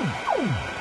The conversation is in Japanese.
Oh!